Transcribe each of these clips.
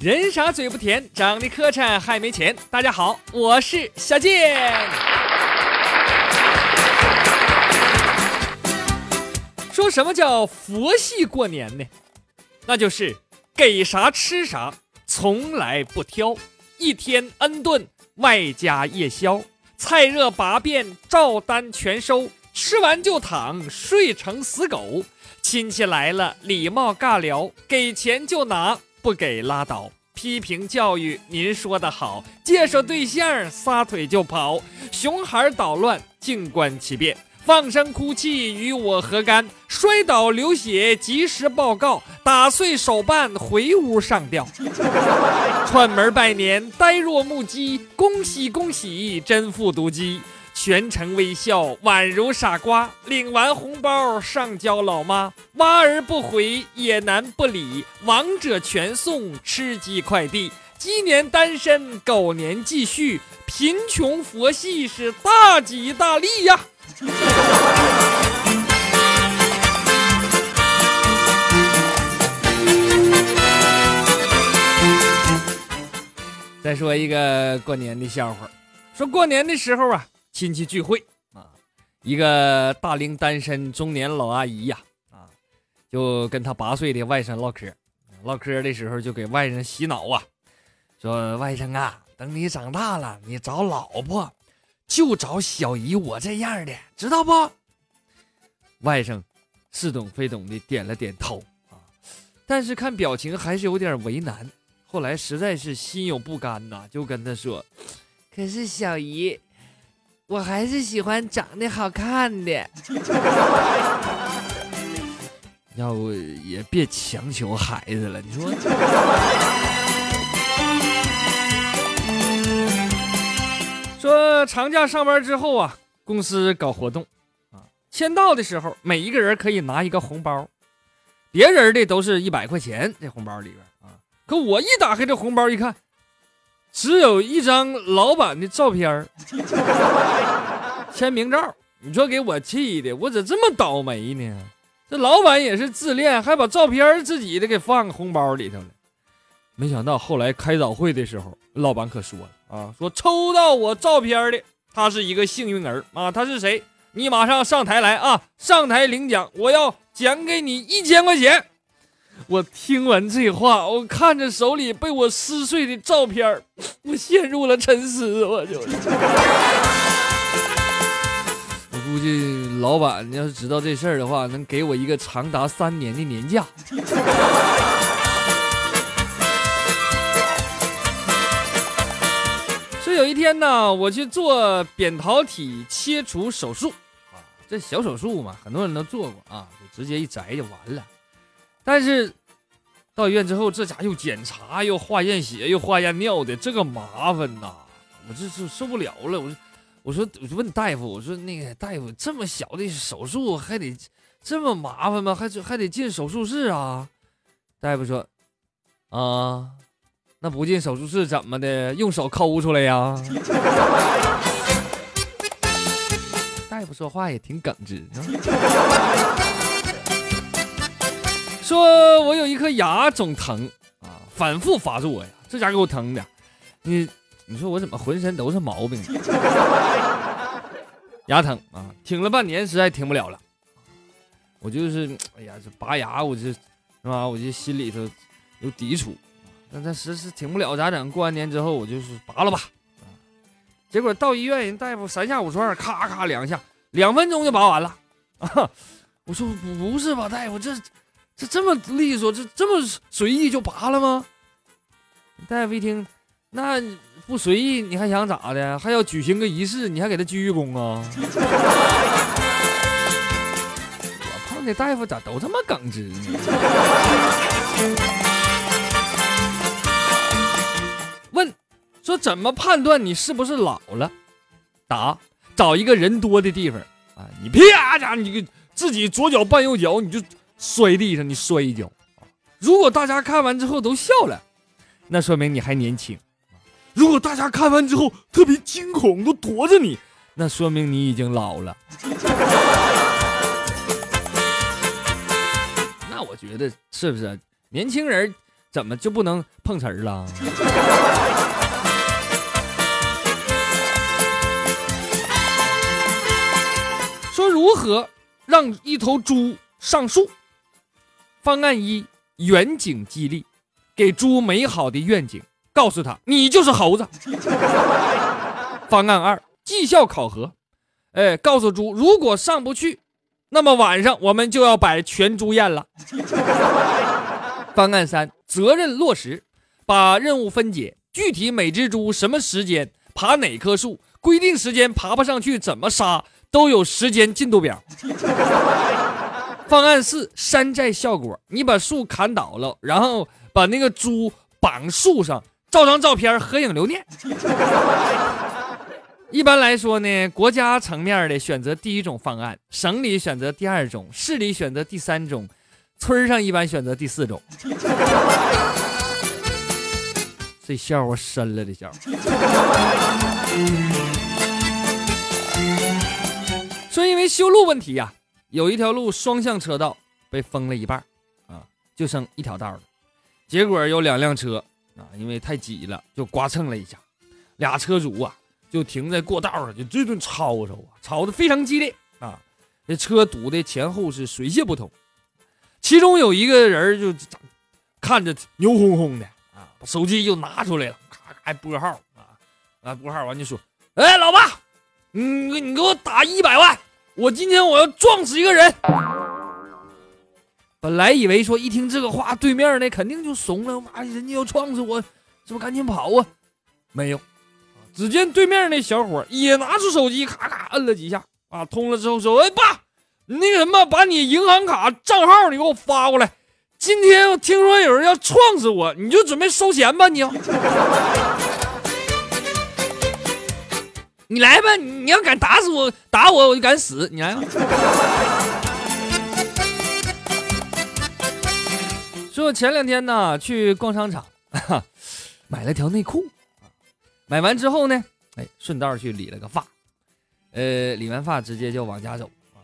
人傻嘴不甜，长得磕碜还没钱。大家好，我是小健。说什么叫佛系过年呢？那就是给啥吃啥，从来不挑，一天 n 顿，外加夜宵，菜热八遍，照单全收，吃完就躺，睡成死狗。亲戚来了，礼貌尬聊，给钱就拿。不给拉倒，批评教育您说的好，介绍对象撒腿就跑，熊孩捣乱静观其变，放声哭泣与我何干？摔倒流血及时报告，打碎手办回屋上吊，串门拜年呆若木鸡，恭喜恭喜真复读机。全程微笑，宛如傻瓜。领完红包上交老妈，挖而不回，也难不理。王者全送吃鸡快递。鸡年单身，狗年继续。贫穷佛系是大吉大利呀！再说一个过年的笑话，说过年的时候啊。亲戚聚会啊，一个大龄单身中年老阿姨呀，啊，就跟他八岁的外甥唠嗑，唠嗑的时候就给外甥洗脑啊，说外甥啊，等你长大了，你找老婆就找小姨我这样的，知道不？外甥似懂非懂的点了点头啊，但是看表情还是有点为难。后来实在是心有不甘呐，就跟他说：“可是小姨。”我还是喜欢长得好看的，要不也别强求孩子了。你说，说长假上班之后啊，公司搞活动啊，签到的时候每一个人可以拿一个红包，别人的都是一百块钱，这红包里边啊，可我一打开这红包一看。只有一张老板的照片签名照。你说给我气的，我咋这么倒霉呢？这老板也是自恋，还把照片自己的给放红包里头了。没想到后来开早会的时候，老板可说了啊，说抽到我照片的他是一个幸运儿啊，他是谁？你马上上台来啊，上台领奖，我要奖给你一千块钱。我听完这话，我看着手里被我撕碎的照片，我陷入了沉思。我就，我估计老板要是知道这事儿的话，能给我一个长达三年的年假。说有一天呢，我去做扁桃体切除手术啊，这小手术嘛，很多人都做过啊，就直接一摘就完了。但是到医院之后，这家又检查又化验血又化验尿的，这个麻烦呐，我这是受不了了。我说，我说，我就问大夫，我说那个大夫，这么小的手术还得这么麻烦吗？还还得进手术室啊？大夫说，啊，那不进手术室怎么的？用手抠出来呀？大夫说话也挺耿直。说我有一颗牙总疼啊，反复发作呀，这家给我疼的，你你说我怎么浑身都是毛病？牙疼啊，挺了半年，实在挺不了了，我就是哎呀，这拔牙，我这是吧，我就心里头有抵触，那那实是挺不了，咋整？过完年之后，我就是拔了吧，结果到医院，人大夫三下五除二，咔咔两下，两分钟就拔完了，啊，我说不是吧，大夫这。这这么利索，这这么随意就拔了吗？大夫一听，那不随意你还想咋的？还要举行个仪式，你还给他鞠一躬啊？我碰的大夫咋都这么耿直呢？问，说怎么判断你是不是老了？答，找一个人多的地方啊，你啪家你自己左脚绊右脚，你就。摔地上，你摔一跤。如果大家看完之后都笑了，那说明你还年轻；如果大家看完之后特别惊恐，都躲着你，那说明你已经老了。那我觉得是不是？年轻人怎么就不能碰瓷儿了？说如何让一头猪上树？方案一：远景激励，给猪美好的愿景，告诉他你就是猴子。方案二：绩效考核，哎，告诉猪如果上不去，那么晚上我们就要摆全猪宴了。方案三：责任落实，把任务分解，具体每只猪什么时间爬哪棵树，规定时间爬不上去怎么杀。都有时间进度表。方案四：山寨效果。你把树砍倒了，然后把那个猪绑树上，照张照片，合影留念。一般来说呢，国家层面的选择第一种方案，省里选择第二种，市里选择第三种，村上一般选择第四种。这笑话深了，这笑话。说因为修路问题呀，有一条路双向车道被封了一半啊，就剩一条道了。结果有两辆车啊，因为太挤了，就刮蹭了一下，俩车主啊就停在过道上，就这顿吵吵啊，吵得非常激烈啊，这车堵的前后是水泄不通。其中有一个人就看着牛哄哄的啊，把手机就拿出来了，咔咔拨号啊啊拨号完就说：“哎，老爸，你你给我打一百万。”我今天我要撞死一个人。本来以为说一听这个话，对面那肯定就怂了，妈，人家要撞死我，是不赶紧跑啊？没有，只见对面那小伙也拿出手机，咔咔摁了几下，啊，通了之后说：“哎，爸，那个什么，把你银行卡账号你给我发过来。今天我听说有人要撞死我，你就准备收钱吧，你。”你来吧，你要敢打死我，打我我就敢死。你来吧。说我前两天呢去逛商场，买了条内裤，买完之后呢，哎，顺道去理了个发，呃，理完发直接就往家走啊。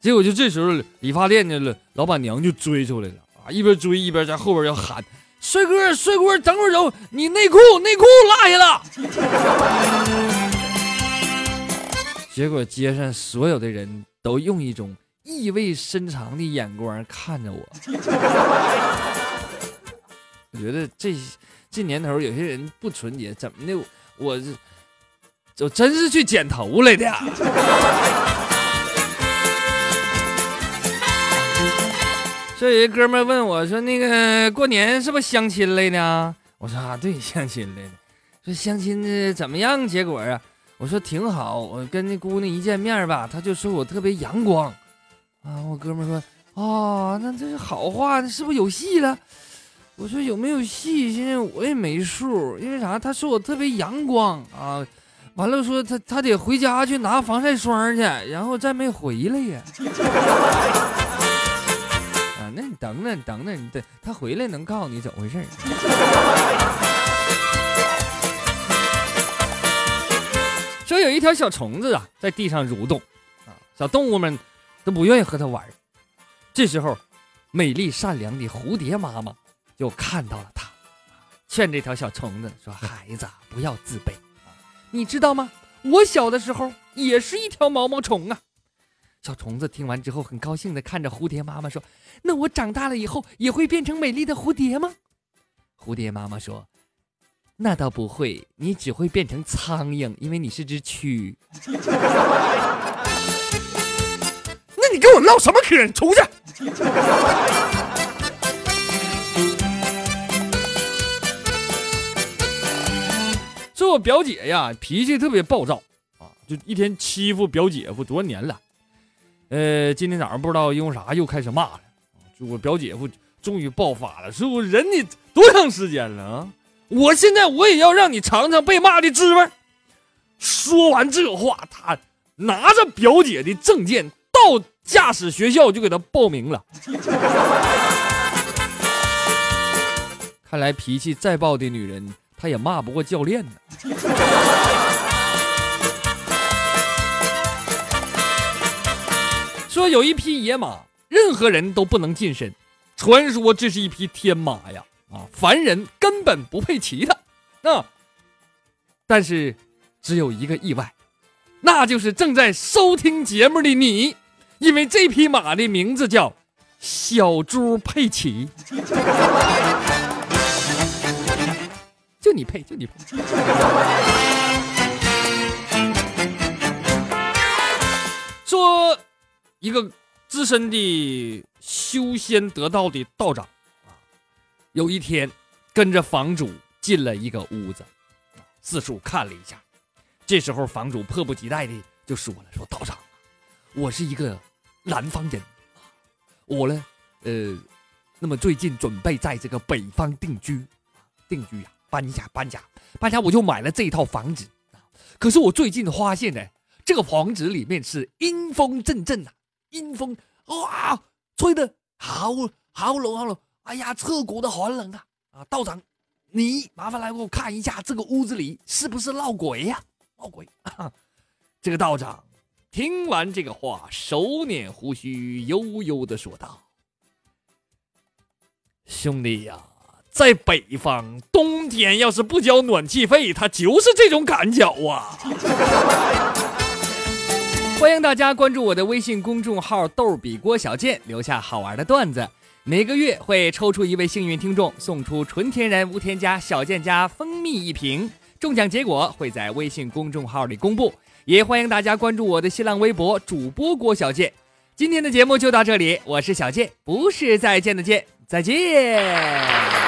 结果就这时候理发店的老板娘就追出来了啊，一边追一边在后边要喊：“帅哥，帅哥，等会儿走，你内裤内裤落下了。”结果街上所有的人都用一种意味深长的眼光看着我。我觉得这这年头有些人不纯洁，怎么的？我这就真是去剪头来的。这有一哥们问我说：“那个过年是不是相亲来的？”我说：“啊，对，相亲来的。”说相亲的怎么样？结果啊？我说挺好，我跟那姑娘一见面吧，她就说我特别阳光，啊，我哥们说，哦，那这是好话，那是不是有戏了？我说有没有戏？现在我也没数，因为啥？她说我特别阳光啊，完了说她她得回家去拿防晒霜去，然后再没回来呀。啊，那你等等等等，你等他回来能告诉你怎么回事。有一条小虫子啊，在地上蠕动，啊，小动物们都不愿意和它玩。这时候，美丽善良的蝴蝶妈妈就看到了它，劝这条小虫子说：“孩子，不要自卑啊，你知道吗？我小的时候也是一条毛毛虫啊。”小虫子听完之后，很高兴的看着蝴蝶妈妈说：“那我长大了以后也会变成美丽的蝴蝶吗？”蝴蝶妈妈说。那倒不会，你只会变成苍蝇，因为你是只蛆。那你跟我唠什么嗑？出去！这我表姐呀，脾气特别暴躁啊，就一天欺负表姐夫多少年了。呃，今天早上不知道因为啥又开始骂了，就我表姐夫终于爆发了，说我忍你多长时间了啊？我现在我也要让你尝尝被骂的滋味。说完这话，他拿着表姐的证件到驾驶学校就给他报名了。看来脾气再暴的女人，她也骂不过教练呢。说有一匹野马，任何人都不能近身，传说这是一匹天马呀。啊，凡人根本不配骑它。那，但是只有一个意外，那就是正在收听节目的你，因为这匹马的名字叫小猪佩奇。就你配，就你配。说一个资深的修仙得道的道长，有一天跟着房主进了一个屋子，四处看了一下。这时候房主迫不及待的就说了：“说道长，我是一个南方人，我呢，呃，那么最近准备在这个北方定居，定居呀。”搬家，搬家，搬家！我就买了这一套房子。可是我最近发现呢，这个房子里面是阴风阵阵呐，阴风哇，吹的好好冷好冷，哎呀，彻骨的寒冷啊！啊，道长，你麻烦来给我看一下，这个屋子里是不是闹鬼呀？闹鬼！啊 这个道长听完这个话，手捻胡须，悠悠的说道：“兄弟呀。”在北方，冬天要是不交暖气费，他就是这种感觉啊！欢迎大家关注我的微信公众号“逗比郭小贱”，留下好玩的段子。每个月会抽出一位幸运听众，送出纯天然无添加小健家蜂蜜一瓶。中奖结果会在微信公众号里公布。也欢迎大家关注我的新浪微博主播郭小健。今天的节目就到这里，我是小健，不是再见的见，再见。